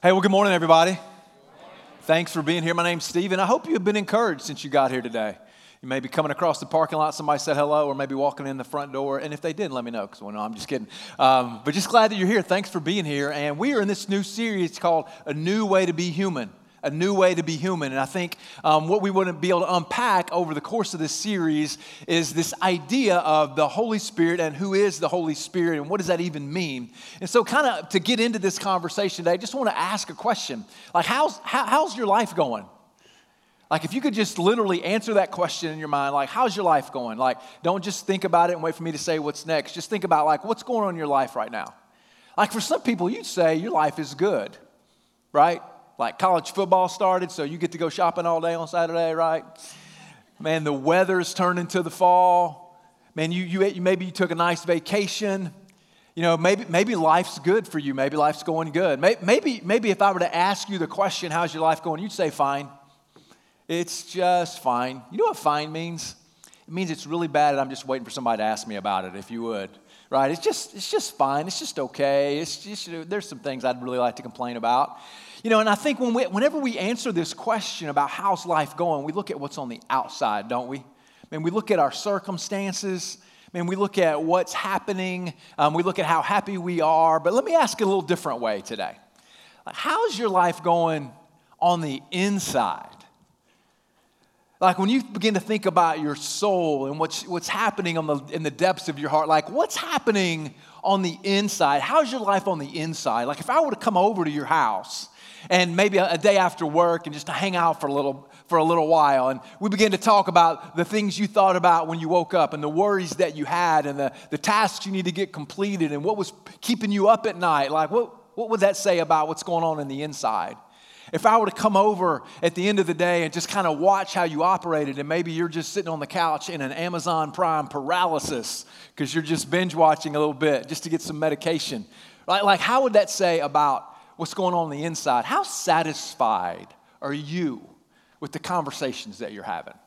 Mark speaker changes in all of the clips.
Speaker 1: Hey, well, good morning, everybody. Thanks for being here. My name's Stephen. I hope you've been encouraged since you got here today. You may be coming across the parking lot, somebody said hello, or maybe walking in the front door. And if they didn't, let me know, because well, no, I'm just kidding. Um, but just glad that you're here. Thanks for being here. And we are in this new series called A New Way to Be Human a new way to be human. And I think um, what we want to be able to unpack over the course of this series is this idea of the Holy Spirit and who is the Holy Spirit and what does that even mean. And so, kind of to get into this conversation today, I just want to ask a question like, how's, how, how's your life going? Like, if you could just literally answer that question in your mind, like, how's your life going? Like, don't just think about it and wait for me to say what's next. Just think about, like, what's going on in your life right now? Like, for some people, you'd say your life is good, right? Like college football started, so you get to go shopping all day on Saturday, right? Man, the weather's turning to the fall. Man, you, you, maybe you took a nice vacation. You know, maybe, maybe life's good for you. Maybe life's going good. Maybe, maybe if I were to ask you the question, how's your life going? You'd say fine. It's just fine. You know what fine means? It means it's really bad and I'm just waiting for somebody to ask me about it, if you would. Right? It's just, it's just fine. It's just okay. It's just, there's some things I'd really like to complain about. You know, and I think when we, whenever we answer this question about how's life going, we look at what's on the outside, don't we? I mean, we look at our circumstances. I mean, we look at what's happening. Um, we look at how happy we are. But let me ask it a little different way today. How's your life going on the inside? Like when you begin to think about your soul and what's, what's happening on the, in the depths of your heart, like what's happening on the inside? How's your life on the inside? Like if I were to come over to your house and maybe a, a day after work and just to hang out for a little for a little while and we begin to talk about the things you thought about when you woke up and the worries that you had and the, the tasks you need to get completed and what was keeping you up at night like what, what would that say about what's going on in the inside if I were to come over at the end of the day and just kind of watch how you operated, and maybe you're just sitting on the couch in an Amazon Prime paralysis because you're just binge watching a little bit just to get some medication, right? Like, how would that say about what's going on, on the inside. How satisfied are you with the conversations that you're having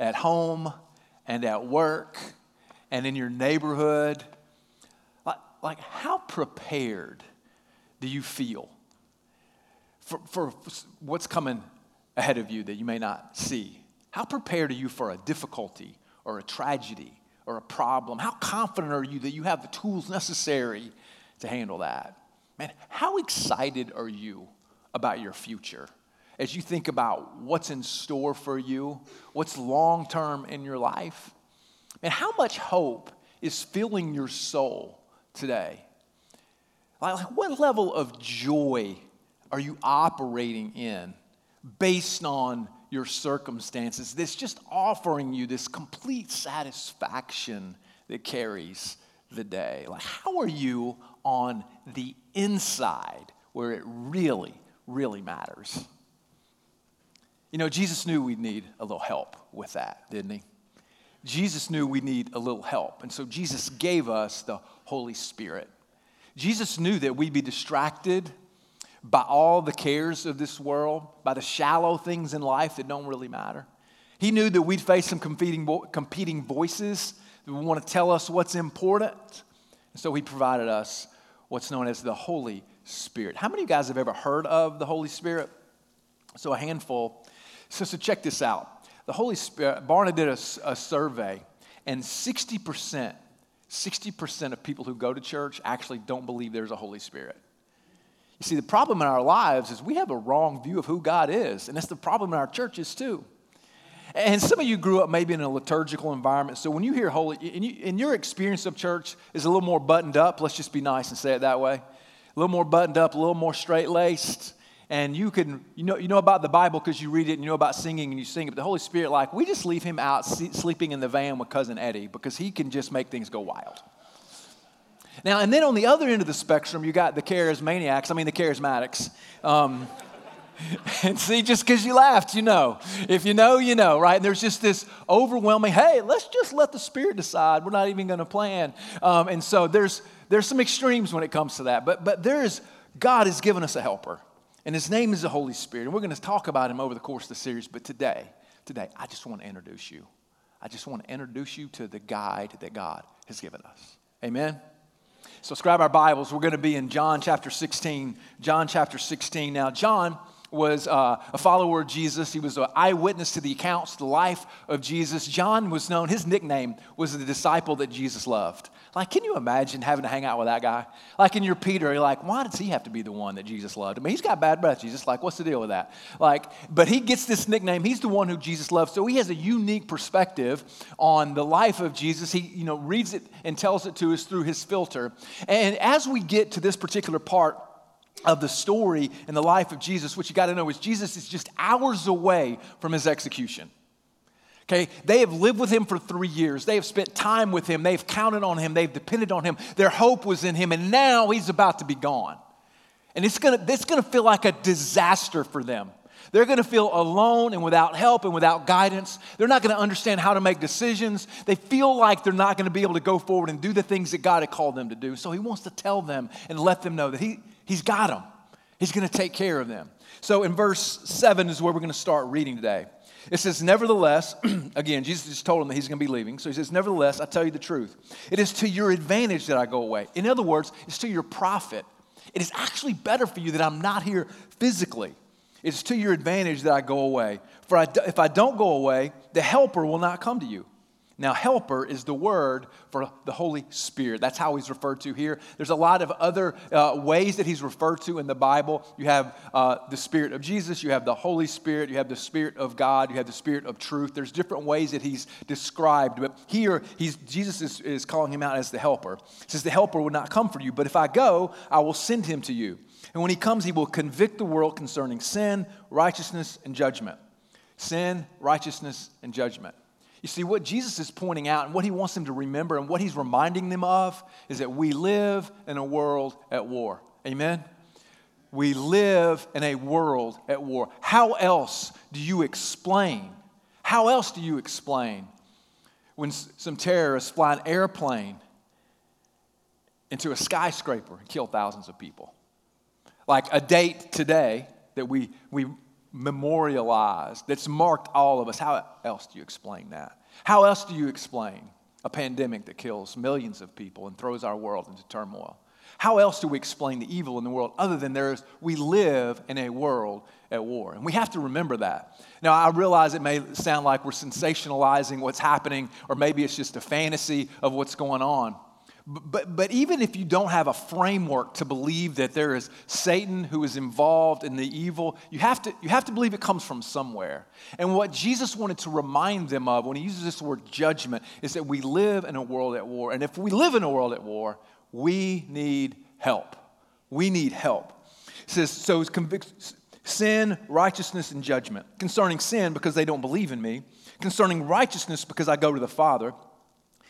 Speaker 1: at home and at work and in your neighborhood? Like, like how prepared do you feel for, for what's coming ahead of you that you may not see? How prepared are you for a difficulty or a tragedy or a problem? How confident are you that you have the tools necessary to handle that? Man, how excited are you about your future? As you think about what's in store for you, what's long term in your life, and how much hope is filling your soul today? Like, what level of joy are you operating in based on your circumstances that's just offering you this complete satisfaction that carries the day? Like, how are you on the inside where it really, really matters. You know, Jesus knew we'd need a little help with that, didn't he? Jesus knew we need a little help. And so Jesus gave us the Holy Spirit. Jesus knew that we'd be distracted by all the cares of this world, by the shallow things in life that don't really matter. He knew that we'd face some competing, competing voices that would want to tell us what's important. And so he provided us what's known as the Holy Spirit. How many of you guys have ever heard of the Holy Spirit? So, a handful. So, so check this out. The Holy Spirit, Barna did a, a survey, and 60%, 60% of people who go to church actually don't believe there's a Holy Spirit. You see, the problem in our lives is we have a wrong view of who God is, and that's the problem in our churches too. And some of you grew up maybe in a liturgical environment. So when you hear holy, and, you, and your experience of church is a little more buttoned up, let's just be nice and say it that way. A little more buttoned up, a little more straight laced. And you can, you know, you know about the Bible because you read it and you know about singing and you sing it. But the Holy Spirit, like, we just leave him out sleeping in the van with cousin Eddie because he can just make things go wild. Now, and then on the other end of the spectrum, you got the charismaniacs, I mean, the charismatics. Um, and see, just because you laughed, you know. If you know, you know, right? And there's just this overwhelming, hey, let's just let the Spirit decide. We're not even going to plan. Um, and so there's, there's some extremes when it comes to that. But, but there's, God has given us a helper. And his name is the Holy Spirit. And we're going to talk about him over the course of the series. But today, today, I just want to introduce you. I just want to introduce you to the guide that God has given us. Amen? So, scribe our Bibles. We're going to be in John chapter 16. John chapter 16. Now, John was uh, a follower of Jesus. He was an eyewitness to the accounts, the life of Jesus. John was known, his nickname was the disciple that Jesus loved. Like, can you imagine having to hang out with that guy? Like in your Peter, you're like, why does he have to be the one that Jesus loved? I mean, he's got bad breath. Jesus, like, what's the deal with that? Like, but he gets this nickname. He's the one who Jesus loved. So he has a unique perspective on the life of Jesus. He, you know, reads it and tells it to us through his filter. And as we get to this particular part, of the story and the life of Jesus, what you got to know is Jesus is just hours away from his execution. Okay, they have lived with him for three years. They have spent time with him. They've counted on him. They've depended on him. Their hope was in him, and now he's about to be gone. And it's gonna, it's gonna feel like a disaster for them. They're gonna feel alone and without help and without guidance. They're not gonna understand how to make decisions. They feel like they're not gonna be able to go forward and do the things that God had called them to do. So he wants to tell them and let them know that he, He's got them. He's to take care of them. So in verse 7 is where we're to start reading today. It says, Nevertheless, again, Jesus just told him that he's going to be leaving. So he says, Nevertheless, I tell you the truth. It is to your advantage that I go away. In other words, it's to your profit. It is actually better for you that I'm not here physically. It's to your advantage that I go away. For I, if I don't go away, the helper will not come to you. Now, helper is the word for the Holy Spirit. That's how he's referred to here. There's a lot of other uh, ways that he's referred to in the Bible. You have uh, the Spirit of Jesus, you have the Holy Spirit, you have the Spirit of God, you have the Spirit of truth. There's different ways that he's described, but here he's, Jesus is, is calling him out as the helper. He says, The helper will not come for you, but if I go, I will send him to you. And when he comes, he will convict the world concerning sin, righteousness, and judgment. Sin, righteousness, and judgment. You see, what Jesus is pointing out and what he wants them to remember and what he's reminding them of is that we live in a world at war. Amen? We live in a world at war. How else do you explain? How else do you explain when some terrorists fly an airplane into a skyscraper and kill thousands of people? Like a date today that we, we memorialized, that's marked all of us. How else do you explain that? How else do you explain a pandemic that kills millions of people and throws our world into turmoil? How else do we explain the evil in the world other than there's we live in a world at war? And we have to remember that. Now, I realize it may sound like we're sensationalizing what's happening, or maybe it's just a fantasy of what's going on. But, but even if you don't have a framework to believe that there is Satan who is involved in the evil, you have, to, you have to believe it comes from somewhere. And what Jesus wanted to remind them of when he uses this word judgment is that we live in a world at war. And if we live in a world at war, we need help. We need help. It says, so it's convic- sin, righteousness, and judgment. Concerning sin, because they don't believe in me. Concerning righteousness, because I go to the Father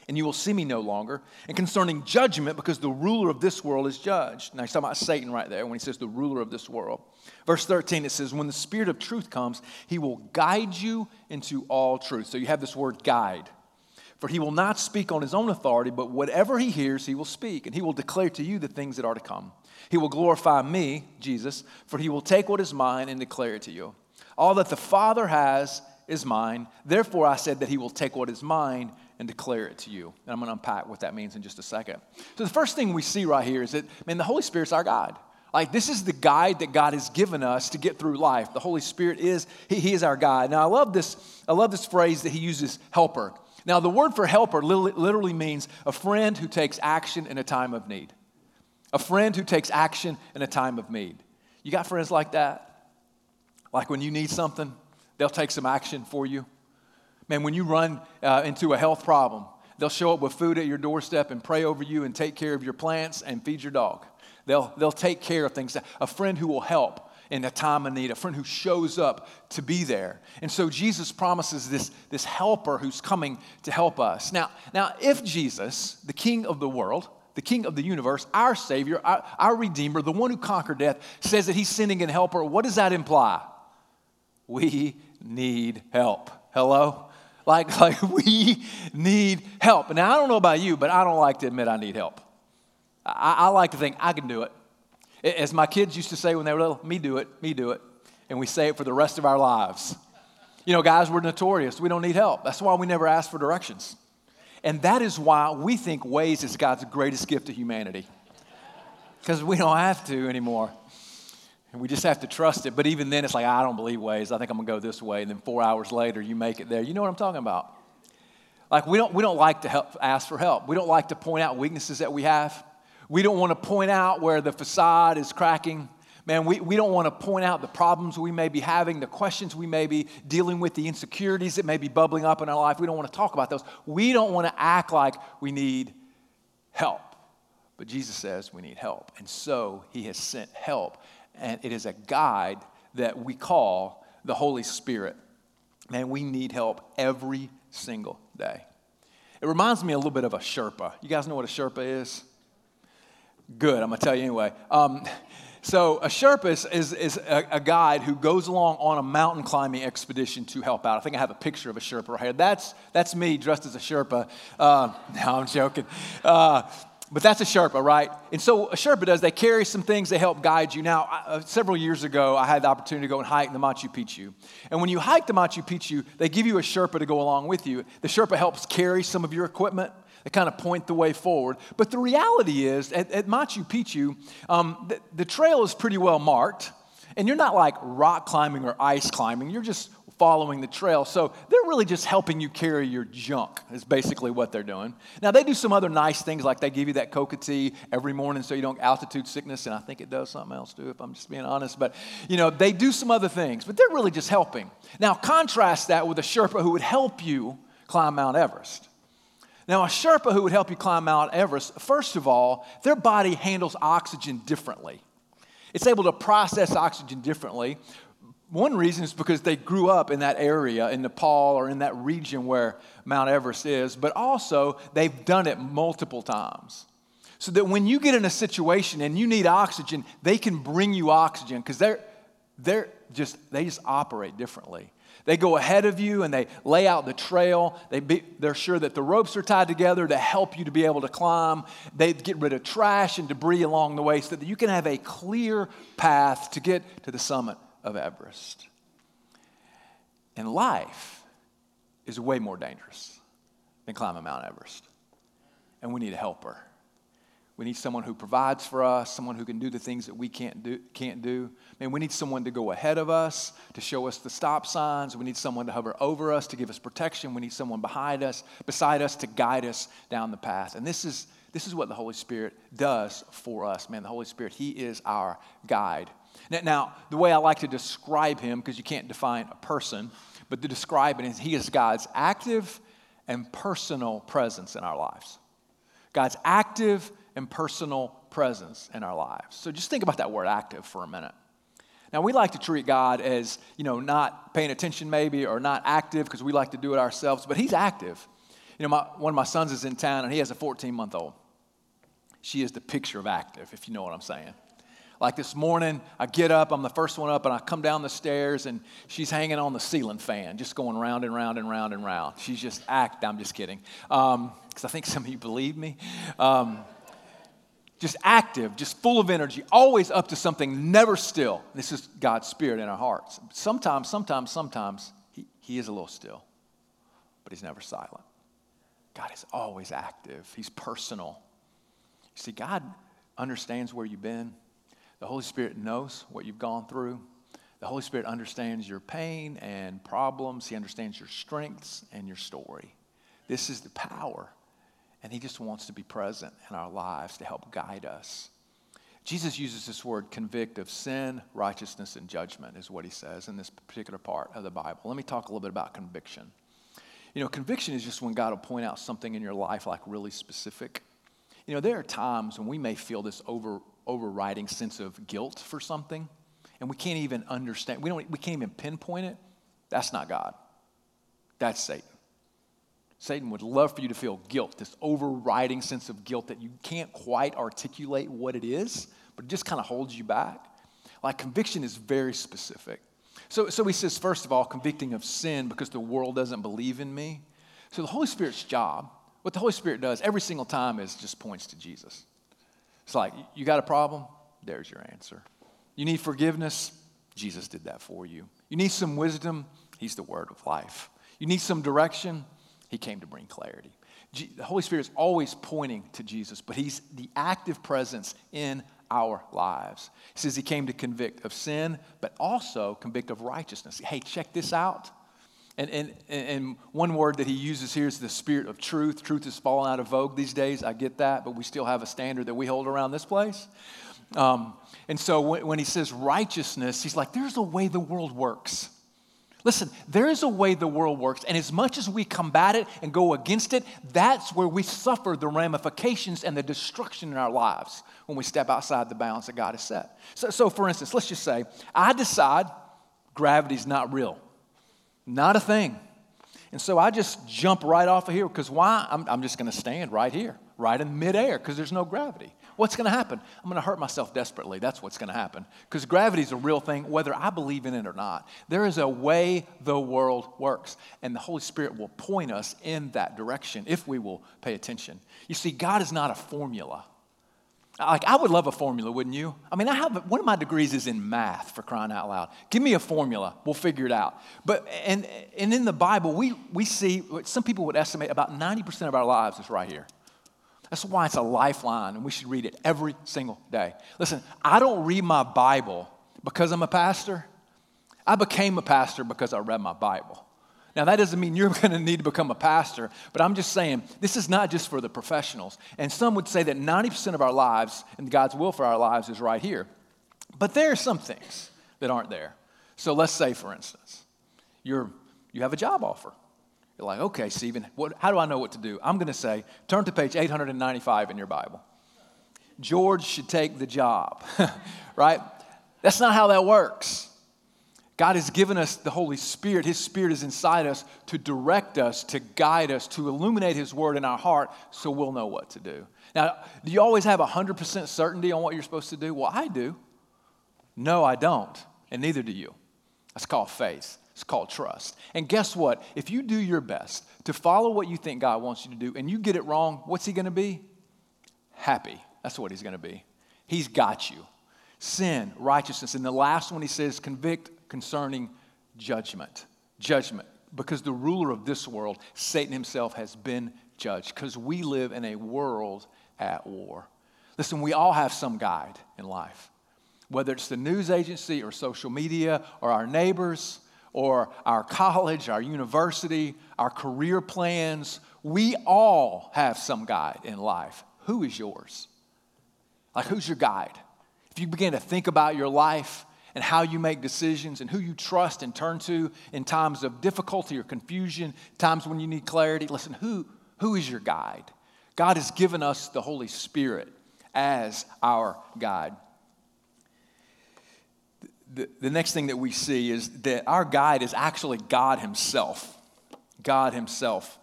Speaker 1: and you will see me no longer. And concerning judgment, because the ruler of this world is judged. Now he's talking about Satan right there when he says the ruler of this world. Verse 13, it says, When the Spirit of truth comes, he will guide you into all truth. So you have this word guide. For he will not speak on his own authority, but whatever he hears, he will speak, and he will declare to you the things that are to come. He will glorify me, Jesus, for he will take what is mine and declare it to you. All that the Father has is mine. Therefore, I said that he will take what is mine and declare it to you. And I'm going to unpack what that means in just a second. So, the first thing we see right here is that, man, the Holy Spirit's our guide. Like, this is the guide that God has given us to get through life. The Holy Spirit is, He, he is our guide. Now, I love this, I love this phrase that He uses, helper. Now, the word for helper literally means a friend who takes action in a time of need. A friend who takes action in a time of need. You got friends like that? Like when you need something, they'll take some action for you. Man, when you run uh, into a health problem, they'll show up with food at your doorstep and pray over you and take care of your plants and feed your dog. They'll, they'll take care of things. A friend who will help in a time of need, a friend who shows up to be there. And so Jesus promises this, this helper who's coming to help us. Now, now, if Jesus, the King of the world, the King of the universe, our Savior, our, our Redeemer, the one who conquered death, says that He's sending a helper, what does that imply? We need help. Hello? Like, like we need help. Now, I don't know about you, but I don't like to admit I need help. I, I like to think I can do it. As my kids used to say when they were little, me do it, me do it. And we say it for the rest of our lives. You know, guys, we're notorious. We don't need help. That's why we never ask for directions. And that is why we think Waze is God's greatest gift to humanity. Because we don't have to anymore. And we just have to trust it. But even then, it's like, I don't believe Waze. I think I'm going to go this way. And then four hours later, you make it there. You know what I'm talking about? Like, we don't, we don't like to help, ask for help. We don't like to point out weaknesses that we have. We don't want to point out where the facade is cracking. Man, we, we don't want to point out the problems we may be having, the questions we may be dealing with, the insecurities that may be bubbling up in our life. We don't want to talk about those. We don't want to act like we need help. But Jesus says we need help. And so he has sent help. And it is a guide that we call the Holy Spirit. Man, we need help every single day. It reminds me a little bit of a Sherpa. You guys know what a Sherpa is? Good, I'm gonna tell you anyway. Um, so, a Sherpa is, is, is a, a, guide who goes along on a mountain climbing expedition to help out. I think I have a picture of a Sherpa right here. That's, that's me dressed as a Sherpa. Uh, no, I'm joking. Uh, but that's a Sherpa, right? And so a Sherpa does, they carry some things, they help guide you. Now, uh, several years ago, I had the opportunity to go and hike in the Machu Picchu. And when you hike the Machu Picchu, they give you a Sherpa to go along with you. The Sherpa helps carry some of your equipment. They kind of point the way forward. But the reality is, at, at Machu Picchu, um, the, the trail is pretty well marked. And you're not like rock climbing or ice climbing. You're just following the trail. So they're really just helping you carry your junk, is basically what they're doing. Now, they do some other nice things, like they give you that coca tea every morning so you don't altitude sickness, and I think it does something else too, if I'm just being honest. But, you know, they do some other things, but they're really just helping. Now, contrast that with a Sherpa who would help you climb Mount Everest. Now, a Sherpa who would help you climb Mount Everest, first of all, their body handles oxygen differently. It's able to process oxygen differently one reason is because they grew up in that area in Nepal or in that region where Mount Everest is, but also they've done it multiple times. So that when you get in a situation and you need oxygen, they can bring you oxygen because they're, they're just, they just operate differently. They go ahead of you and they lay out the trail. They be, they're sure that the ropes are tied together to help you to be able to climb. They get rid of trash and debris along the way so that you can have a clear path to get to the summit of Everest. And life is way more dangerous than climbing Mount Everest. And we need a helper. We need someone who provides for us, someone who can do the things that we can't do. Can't do. I mean, we need someone to go ahead of us, to show us the stop signs. We need someone to hover over us, to give us protection. We need someone behind us, beside us, to guide us down the path. And this is, this is what the Holy Spirit does for us. Man, the Holy Spirit, He is our guide. Now, now, the way I like to describe him, because you can't define a person, but to describe it is he is God's active and personal presence in our lives. God's active and personal presence in our lives. So just think about that word active for a minute. Now, we like to treat God as, you know, not paying attention maybe or not active because we like to do it ourselves, but He's active. You know, my, one of my sons is in town and he has a 14 month old. She is the picture of active, if you know what I'm saying. Like this morning, I get up, I'm the first one up, and I come down the stairs, and she's hanging on the ceiling fan, just going round and round and round and round. She's just act, I'm just kidding, because um, I think some of you believe me. Um, just active, just full of energy, always up to something, never still. This is God's Spirit in our hearts. Sometimes, sometimes, sometimes, He, he is a little still, but He's never silent. God is always active, He's personal. You see, God understands where you've been. The Holy Spirit knows what you've gone through. The Holy Spirit understands your pain and problems. He understands your strengths and your story. This is the power. And He just wants to be present in our lives to help guide us. Jesus uses this word convict of sin, righteousness, and judgment, is what He says in this particular part of the Bible. Let me talk a little bit about conviction. You know, conviction is just when God will point out something in your life like really specific. You know, there are times when we may feel this over overriding sense of guilt for something, and we can't even understand, we, don't, we can't even pinpoint it, that's not God. That's Satan. Satan would love for you to feel guilt, this overriding sense of guilt that you can't quite articulate what it is, but it just kind of holds you back. Like conviction is very specific. So, so he says, first of all, convicting of sin because the world doesn't believe in me. So the Holy Spirit's job, what the Holy Spirit does every single time is just points to Jesus. It's like, you got a problem? There's your answer. You need forgiveness? Jesus did that for you. You need some wisdom? He's the word of life. You need some direction? He came to bring clarity. the Holy Spirit is always pointing to Jesus, but He's the active presence in our lives. He says He came to convict of sin, but also convict of righteousness. Hey, check this out. And, and, and one word that he uses here is the spirit of truth. Truth is fallen out of vogue these days. I get that, but we still have a standard that we hold around this place. Um, and so when, when he says righteousness, he's like, there's a way the world works. Listen, there is a way the world works, and as much as we combat it and go against it, that's where we suffer the ramifications and the destruction in our lives when we step outside the bounds that God has set. So, so for instance, let's just say I decide gravity's not real, not a thing. And so I just jump right off of here because why? I'm, I'm just going to stand right here, right in midair because there's no gravity. What's going to happen? I'm going to hurt myself desperately. That's what's going to happen. Because gravity is a real thing, whether I believe in it or not. There is a way the world works, and the Holy Spirit will point us in that direction if we will pay attention. You see, God is not a formula. Like, I would love a formula, wouldn't you? I mean, I have one of my degrees is in math for crying out loud. Give me a formula, we'll figure it out. But, and, and in the Bible, we, we see, some people would estimate about 90% of our lives is right here. That's why it's a lifeline, and we should read it every single day. Listen, I don't read my Bible because I'm a pastor. I became a pastor because I read my Bible. Now, that doesn't mean you're going to need to become a pastor, but I'm just saying this is not just for the professionals. And some would say that 90% of our lives and God's will for our lives is right here. But there are some things that aren't there. So let's say, for instance, you're, you have a job offer. You're like, okay, Stephen, what, how do I know what to do? I'm going to say, turn to page 895 in your Bible. George should take the job, right? That's not how that works. God has given us the Holy Spirit. His Spirit is inside us to direct us, to guide us, to illuminate His Word in our heart so we'll know what to do. Now, do you always have 100% certainty on what you're supposed to do? Well, I do. No, I don't, and neither do you. That's called faith. It's called trust. And guess what? If you do your best to follow what you think God wants you to do and you get it wrong, what's He going to be? Happy. That's what He's going to be. He's got you. Sin, righteousness. And the last one He says, convict concerning judgment. Judgment. Because the ruler of this world, Satan himself, has been judged. Because we live in a world at war. Listen, we all have some guide in life, whether it's the news agency or social media or our neighbors or our college, our university, our career plans. We all have some guide in life. Who is yours? Like, who's your guide? If you begin to think about your life and how you make decisions and who you trust and turn to in times of difficulty or confusion, times when you need clarity, listen, who, who is your guide? God has given us the Holy Spirit as our guide the, the next thing that we see is that our guide is actually God Himself. God Himself.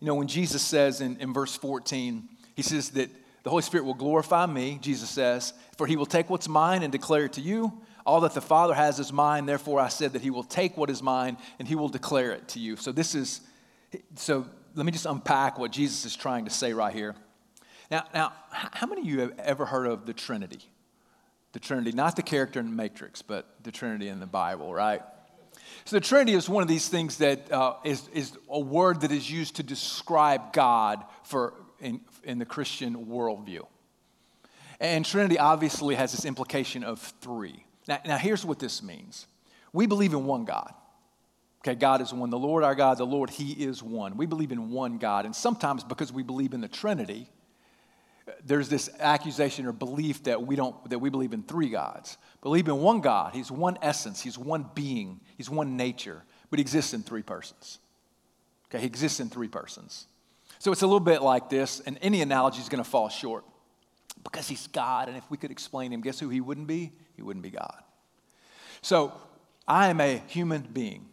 Speaker 1: You know, when Jesus says in, in verse 14, He says that the Holy Spirit will glorify me, Jesus says, for He will take what's mine and declare it to you. All that the Father has is mine, therefore I said that He will take what is mine and He will declare it to you. So, this is, so let me just unpack what Jesus is trying to say right here. Now, now how many of you have ever heard of the Trinity? the Trinity, not the character in the Matrix, but the Trinity in the Bible, right? So the Trinity is one of these things that uh, is is, a word that is used to describe God for in, in the Christian worldview. And Trinity obviously has this implication of three. Now, now here's what this means. We believe in one God. Okay, God is one. The Lord our God, the Lord, He is one. We believe in one God. And sometimes because we believe in the Trinity, there's this accusation or belief that we don't that we believe in three gods believe in one god he's one essence he's one being he's one nature but he exists in three persons okay he exists in three persons so it's a little bit like this and any analogy is going to fall short because he's god and if we could explain him guess who he wouldn't be he wouldn't be god so i am a human being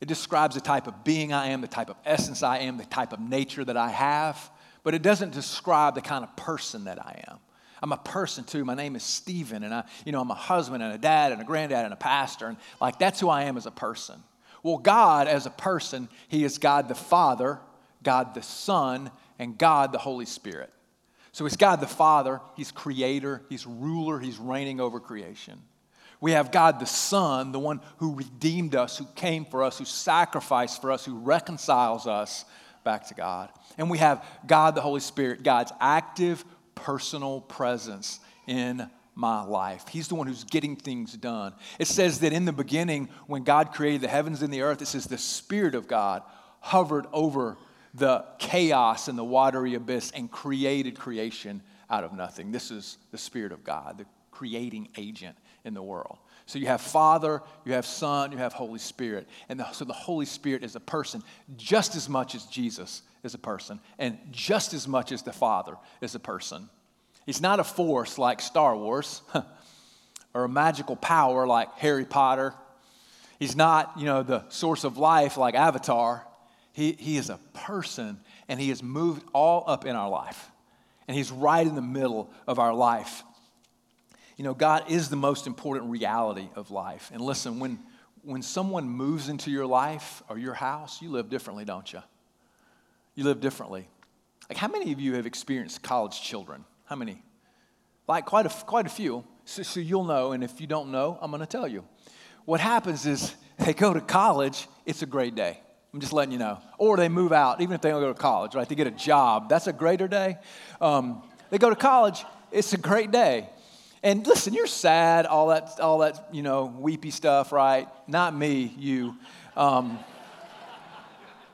Speaker 1: it describes the type of being i am the type of essence i am the type of nature that i have but it doesn't describe the kind of person that I am. I'm a person too. My name is Stephen, and I, you know, I'm a husband and a dad and a granddad and a pastor, and like that's who I am as a person. Well, God as a person, He is God the Father, God the Son, and God the Holy Spirit. So He's God the Father, He's creator, He's ruler, He's reigning over creation. We have God the Son, the one who redeemed us, who came for us, who sacrificed for us, who reconciles us back to God. And we have God, the Holy Spirit, God's active personal presence in my life. He's the one who's getting things done. It says that in the beginning, when God created the heavens and the earth, it says the Spirit of God hovered over the chaos and the watery abyss and created creation out of nothing. This is the Spirit of God, the creating agent in the world. So you have Father, you have Son, you have Holy Spirit. And the, so the Holy Spirit is a person just as much as Jesus is a person, and just as much as the Father is a person. He's not a force like Star Wars or a magical power like Harry Potter. He's not, you know, the source of life like Avatar. He, he is a person, and he has moved all up in our life. And he's right in the middle of our life. You know, God is the most important reality of life. And listen, when, when someone moves into your life or your house, you live differently, don't you? You live differently. Like, how many of you have experienced college children? How many? Like, quite a, quite a few. So, so you'll know, and if you don't know, I'm going to tell you. What happens is they go to college, it's a great day. I'm just letting you know. Or they move out, even if they don't go to college, right? They get a job. That's a greater day. Um, they go to college, it's a great day. And listen, you're sad, all that, all that, you know, weepy stuff, right? Not me, you. Um,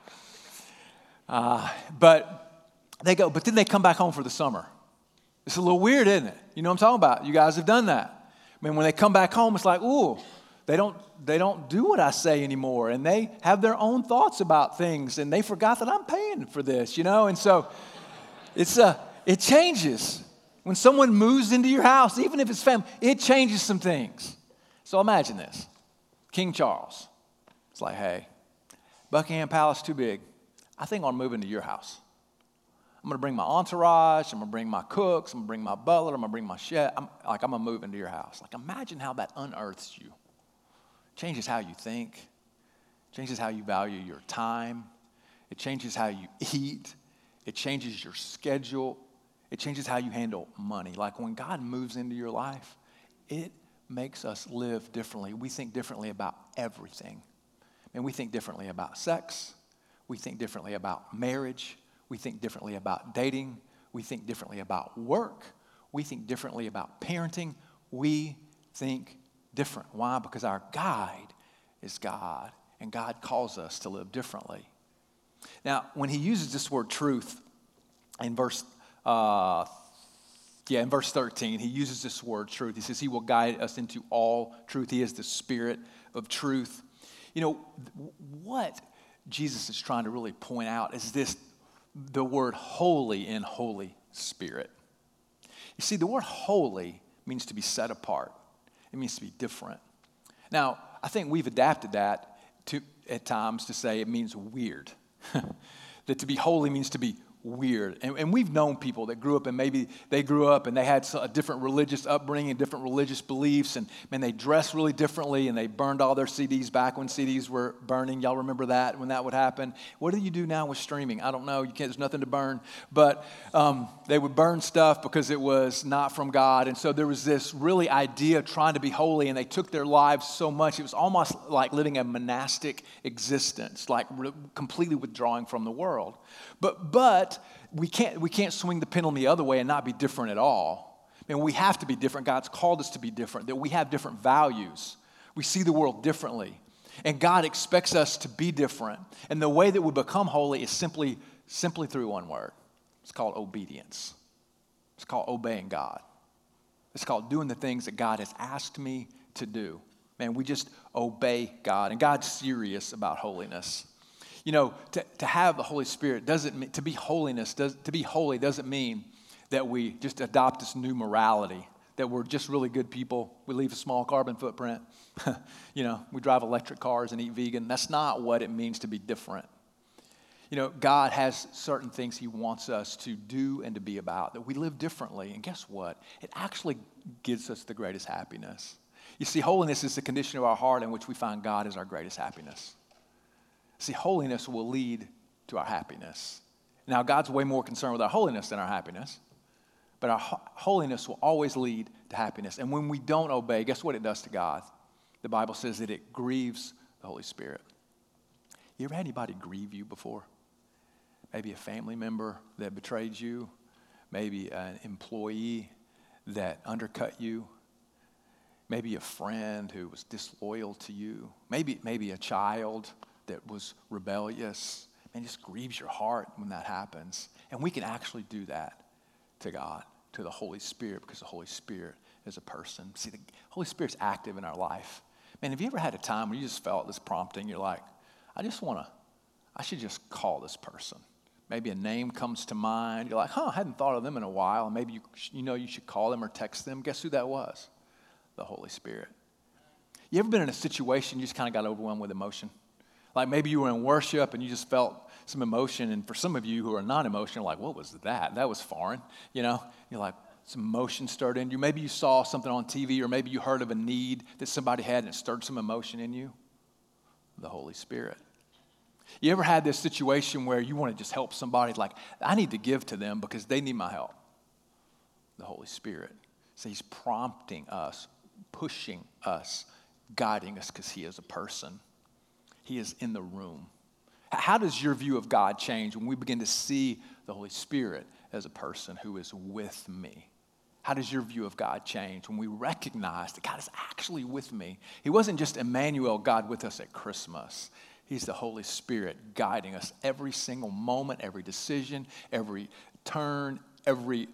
Speaker 1: uh, but they go, but then they come back home for the summer. It's a little weird, isn't it? You know what I'm talking about? You guys have done that. I mean, when they come back home, it's like, ooh, they don't, they don't do what I say anymore. And they have their own thoughts about things. And they forgot that I'm paying for this, you know? And so it's, uh, it changes. When someone moves into your house, even if it's family, it changes some things. So imagine this King Charles. It's like, hey, Buckingham Palace too big. I think I'll move into your house. I'm gonna bring my entourage, I'm gonna bring my cooks, I'm gonna bring my butler, I'm gonna bring my chef. I'm, like, I'm gonna move into your house. Like, imagine how that unearths you. Changes how you think, changes how you value your time, it changes how you eat, it changes your schedule, it changes how you handle money. Like when God moves into your life, it makes us live differently. We think differently about everything. And we think differently about sex. We think differently about marriage. We think differently about dating. We think differently about work. We think differently about parenting. We think different. Why? Because our guide is God, and God calls us to live differently. Now, when he uses this word truth in verse uh, yeah, in verse 13, he uses this word truth. He says, He will guide us into all truth. He is the spirit of truth. You know, what Jesus is trying to really point out is this the word holy in Holy Spirit. You see, the word holy means to be set apart, it means to be different. Now, I think we've adapted that to, at times to say it means weird. that to be holy means to be weird. And, and, we've known people that grew up and maybe they grew up and they had a different religious upbringing, different religious beliefs, and man, they dressed really differently and they burned all their CDs back when CDs were burning. Y'all remember that when that would happen? What do you do now with streaming? I don't know. You can't, there's nothing to burn. But um, they would burn stuff because it was not from God. And so there was this really idea of trying to be holy, and they took their lives so much. It was almost like living a monastic existence, like re- completely withdrawing from the world. But, but we, can't, we can't swing the pendulum the other way and not be different at all. I mean, we have to be different. God's called us to be different, that we have different values. We see the world differently. And God expects us to be different. And the way that we become holy is simply, simply through one word it's called obedience. It's called obeying God. It's called doing the things that God has asked me to do. Man, we just obey God. And God's serious about holiness. You know, to, to have the Holy Spirit doesn't mean, to be holiness, does, to be holy doesn't mean that we just adopt this new morality, that we're just really good people. We leave a small carbon footprint. you know, we drive electric cars and eat vegan. That's not what it means to be different. You know, God has certain things He wants us to do and to be about, that we live differently. And guess what? It actually gives us the greatest happiness. You see, holiness is the condition of our heart in which we find God as our greatest happiness. See, holiness will lead to our happiness. Now, God's way more concerned with our holiness than our happiness, but our ho- holiness will always lead to happiness. And when we don't obey, guess what it does to God? The Bible says that it grieves the Holy Spirit. You ever had anybody grieve you before? maybe a family member that betrayed you, maybe an employee that undercut you, maybe a friend who was disloyal to you, maybe, maybe a child that was rebellious. And it just grieves your heart when that happens. And we can actually do that to God, to the Holy Spirit, because the Holy Spirit is a person. See, the Holy Spirit's active in our life. Man, have you ever had a time where you just felt this prompting? You're like, I just want to, I should just call this person. Maybe a name comes to mind. You're like, huh, I hadn't thought of them in a while. Maybe you, you know you should call them or text them. Guess who that was? The Holy Spirit. You ever been in a situation you just kind of got overwhelmed with emotion? Like maybe you were in worship and you just felt some emotion. And for some of you who are non emotional, like, what was that? That was foreign. You know, you're like, some emotion stirred in you. Maybe you saw something on TV or maybe you heard of a need that somebody had and it stirred some emotion in you. The Holy Spirit. You ever had this situation where you want to just help somebody, like, I need to give to them because they need my help? The Holy Spirit. So He's prompting us, pushing us, guiding us because He is a person. He is in the room. How does your view of God change when we begin to see the Holy Spirit as a person who is with me? How does your view of God change when we recognize that God is actually with me? He wasn't just Emmanuel, God with us at Christmas. He's the Holy Spirit guiding us every single moment, every decision, every turn, every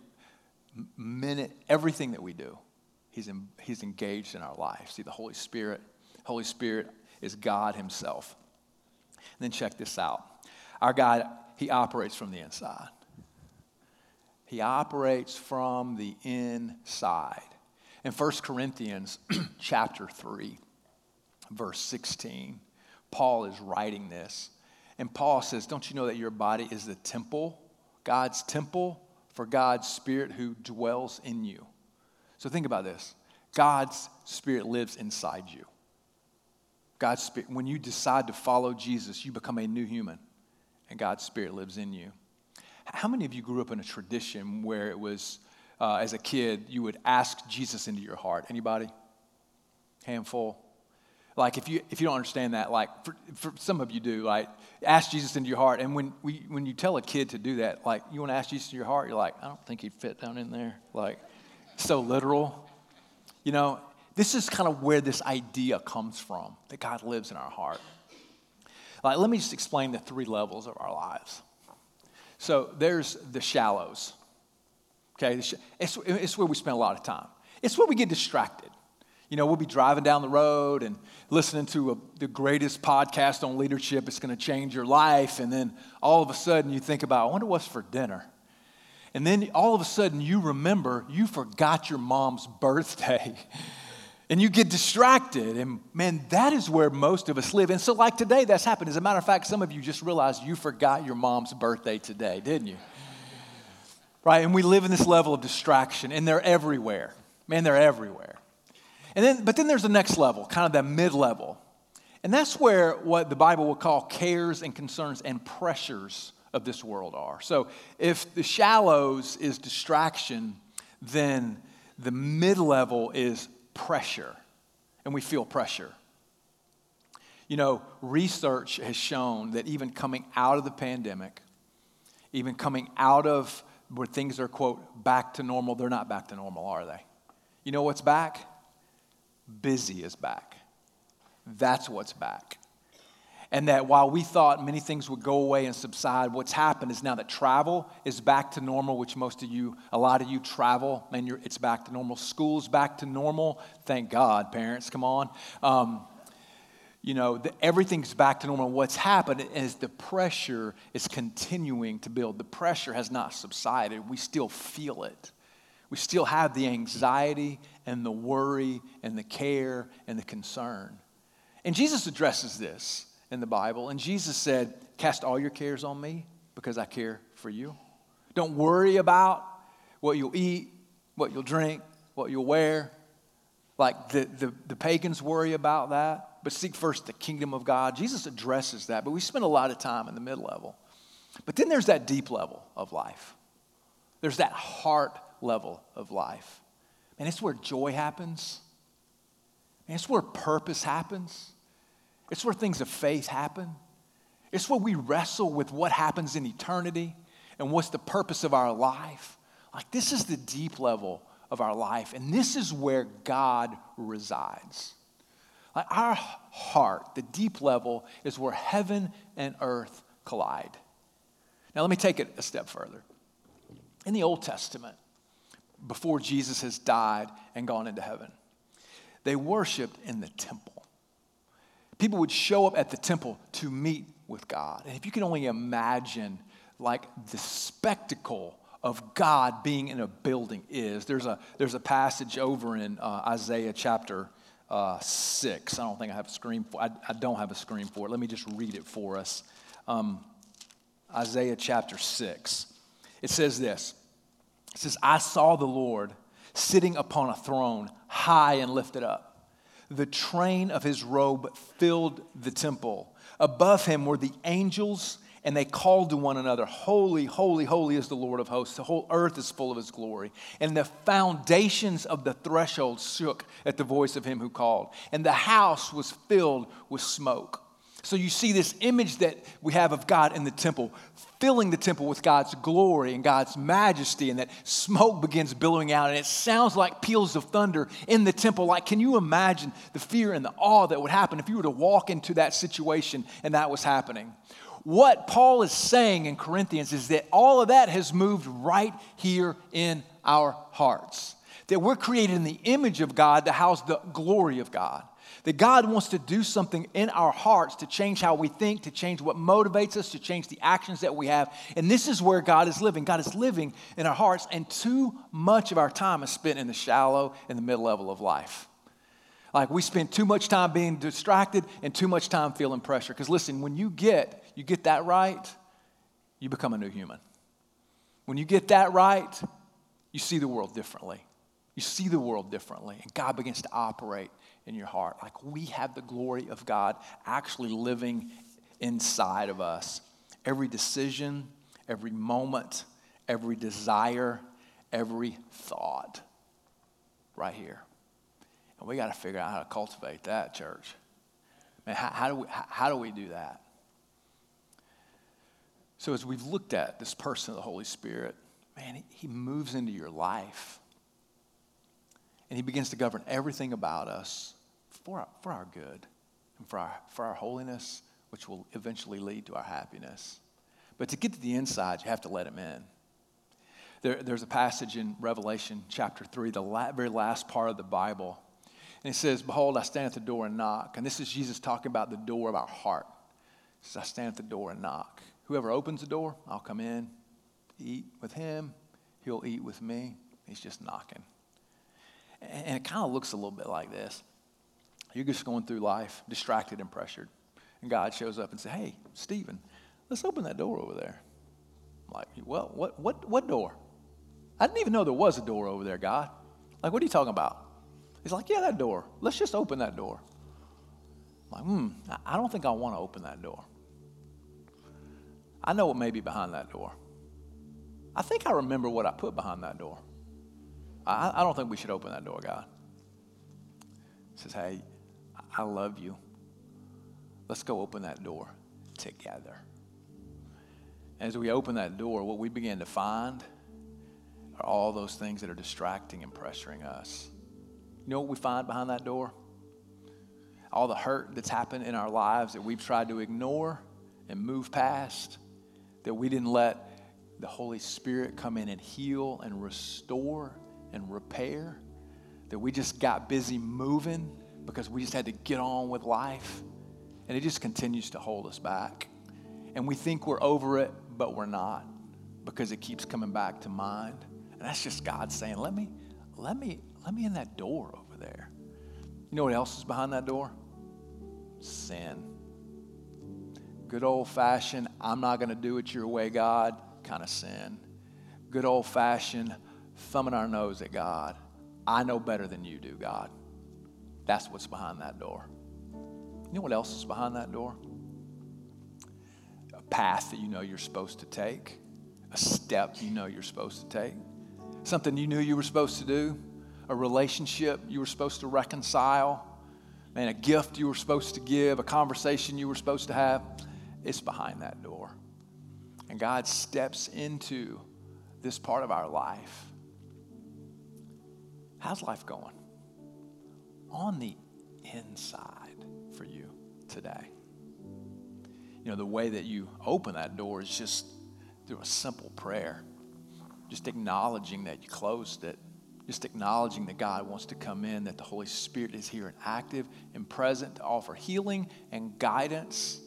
Speaker 1: minute, everything that we do. He's, in, he's engaged in our life. See, the Holy Spirit, Holy Spirit is God Himself. And then check this out. Our God, He operates from the inside. He operates from the inside. In 1 Corinthians chapter 3, verse 16, Paul is writing this. And Paul says, Don't you know that your body is the temple, God's temple, for God's Spirit who dwells in you? So think about this God's Spirit lives inside you. God's Spirit, when you decide to follow Jesus, you become a new human, and God's Spirit lives in you. How many of you grew up in a tradition where it was, uh, as a kid, you would ask Jesus into your heart? Anybody? Handful. Like, if you, if you don't understand that, like, for, for some of you do, like, ask Jesus into your heart. And when, we, when you tell a kid to do that, like, you want to ask Jesus into your heart, you're like, I don't think he'd fit down in there. Like, so literal. You know, this is kind of where this idea comes from that God lives in our heart. Like, let me just explain the three levels of our lives. So, there's the shallows. Okay, it's, it's where we spend a lot of time. It's where we get distracted. You know, we'll be driving down the road and listening to a, the greatest podcast on leadership. It's going to change your life. And then all of a sudden you think about, I wonder what's for dinner. And then all of a sudden you remember you forgot your mom's birthday. and you get distracted. And man, that is where most of us live. And so, like today, that's happened. As a matter of fact, some of you just realized you forgot your mom's birthday today, didn't you? Right? And we live in this level of distraction, and they're everywhere. Man, they're everywhere. And then, but then there's the next level, kind of that mid level. And that's where what the Bible will call cares and concerns and pressures of this world are. So if the shallows is distraction, then the mid level is pressure, and we feel pressure. You know, research has shown that even coming out of the pandemic, even coming out of where things are, quote, back to normal, they're not back to normal, are they? You know what's back? busy is back. That's what's back. And that while we thought many things would go away and subside, what's happened is now that travel is back to normal, which most of you, a lot of you travel, and it's back to normal. School's back to normal. Thank God, parents, come on. Um, you know, the, everything's back to normal. What's happened is the pressure is continuing to build. The pressure has not subsided. We still feel it. We still have the anxiety and the worry and the care and the concern. And Jesus addresses this in the Bible. And Jesus said, Cast all your cares on me because I care for you. Don't worry about what you'll eat, what you'll drink, what you'll wear. Like the, the, the pagans worry about that, but seek first the kingdom of God. Jesus addresses that, but we spend a lot of time in the mid level. But then there's that deep level of life. There's that heart level of life. And it's where joy happens. And it's where purpose happens. It's where things of faith happen. It's where we wrestle with what happens in eternity and what's the purpose of our life. Like, this is the deep level of our life, and this is where God resides. Like, our heart, the deep level, is where heaven and earth collide. Now, let me take it a step further. In the Old Testament, before Jesus has died and gone into heaven, they worshiped in the temple. People would show up at the temple to meet with God. And if you can only imagine, like, the spectacle of God being in a building is, there's a, there's a passage over in uh, Isaiah chapter uh, 6. I don't think I have a screen for I, I don't have a screen for it. Let me just read it for us. Um, Isaiah chapter 6. It says this It says, I saw the Lord sitting upon a throne, high and lifted up. The train of his robe filled the temple. Above him were the angels, and they called to one another, Holy, holy, holy is the Lord of hosts. The whole earth is full of his glory. And the foundations of the threshold shook at the voice of him who called, and the house was filled with smoke. So you see this image that we have of God in the temple, filling the temple with God's glory and God's majesty, and that smoke begins billowing out, and it sounds like peals of thunder in the temple. Like, can you imagine the fear and the awe that would happen if you were to walk into that situation and that was happening? What Paul is saying in Corinthians is that all of that has moved right here in our hearts. That we're created in the image of God to house the glory of God. That God wants to do something in our hearts to change how we think, to change what motivates us, to change the actions that we have. And this is where God is living. God is living in our hearts, and too much of our time is spent in the shallow and the mid level of life. Like we spend too much time being distracted and too much time feeling pressure. Because listen, when you get you get that right, you become a new human. When you get that right, you see the world differently. You see the world differently, and God begins to operate in your heart. Like we have the glory of God actually living inside of us. Every decision, every moment, every desire, every thought, right here. And we got to figure out how to cultivate that, church. Man, how, how do we, how, do we do that? So, as we've looked at this person of the Holy Spirit, man, he, he moves into your life and he begins to govern everything about us for our, for our good and for our, for our holiness, which will eventually lead to our happiness. But to get to the inside, you have to let him in. There, there's a passage in Revelation chapter 3, the la- very last part of the Bible. And it says, Behold, I stand at the door and knock. And this is Jesus talking about the door of our heart. He says, I stand at the door and knock. Whoever opens the door, I'll come in, eat with him. He'll eat with me. He's just knocking. And it kind of looks a little bit like this. You're just going through life, distracted and pressured. And God shows up and says, Hey, Stephen, let's open that door over there. I'm like, well, what, what, what door? I didn't even know there was a door over there, God. Like, what are you talking about? He's like, yeah, that door. Let's just open that door. I'm like, hmm, I don't think I want to open that door. I know what may be behind that door. I think I remember what I put behind that door. I, I don't think we should open that door, God. He says, hey, I love you. Let's go open that door together. As we open that door, what we begin to find are all those things that are distracting and pressuring us. You know what we find behind that door? All the hurt that's happened in our lives that we've tried to ignore and move past, that we didn't let the Holy Spirit come in and heal and restore and repair, that we just got busy moving because we just had to get on with life. And it just continues to hold us back. And we think we're over it, but we're not because it keeps coming back to mind. And that's just God saying, let me, let me, let me in that door over there. You know what else is behind that door? Sin. Good old fashioned, I'm not going to do it your way, God, kind of sin. Good old fashioned, thumbing our nose at God. I know better than you do, God. That's what's behind that door. You know what else is behind that door? A path that you know you're supposed to take, a step you know you're supposed to take, something you knew you were supposed to do, a relationship you were supposed to reconcile, man, a gift you were supposed to give, a conversation you were supposed to have. it's behind that door. And God steps into this part of our life. How's life going? On the inside for you today. You know, the way that you open that door is just through a simple prayer, just acknowledging that you closed it, just acknowledging that God wants to come in, that the Holy Spirit is here and active and present to offer healing and guidance,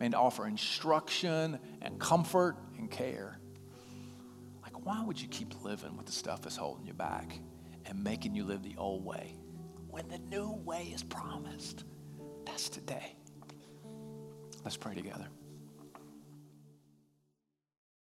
Speaker 1: and to offer instruction and comfort and care. Like, why would you keep living with the stuff that's holding you back and making you live the old way when the new way is promised? That's today. Let's pray together.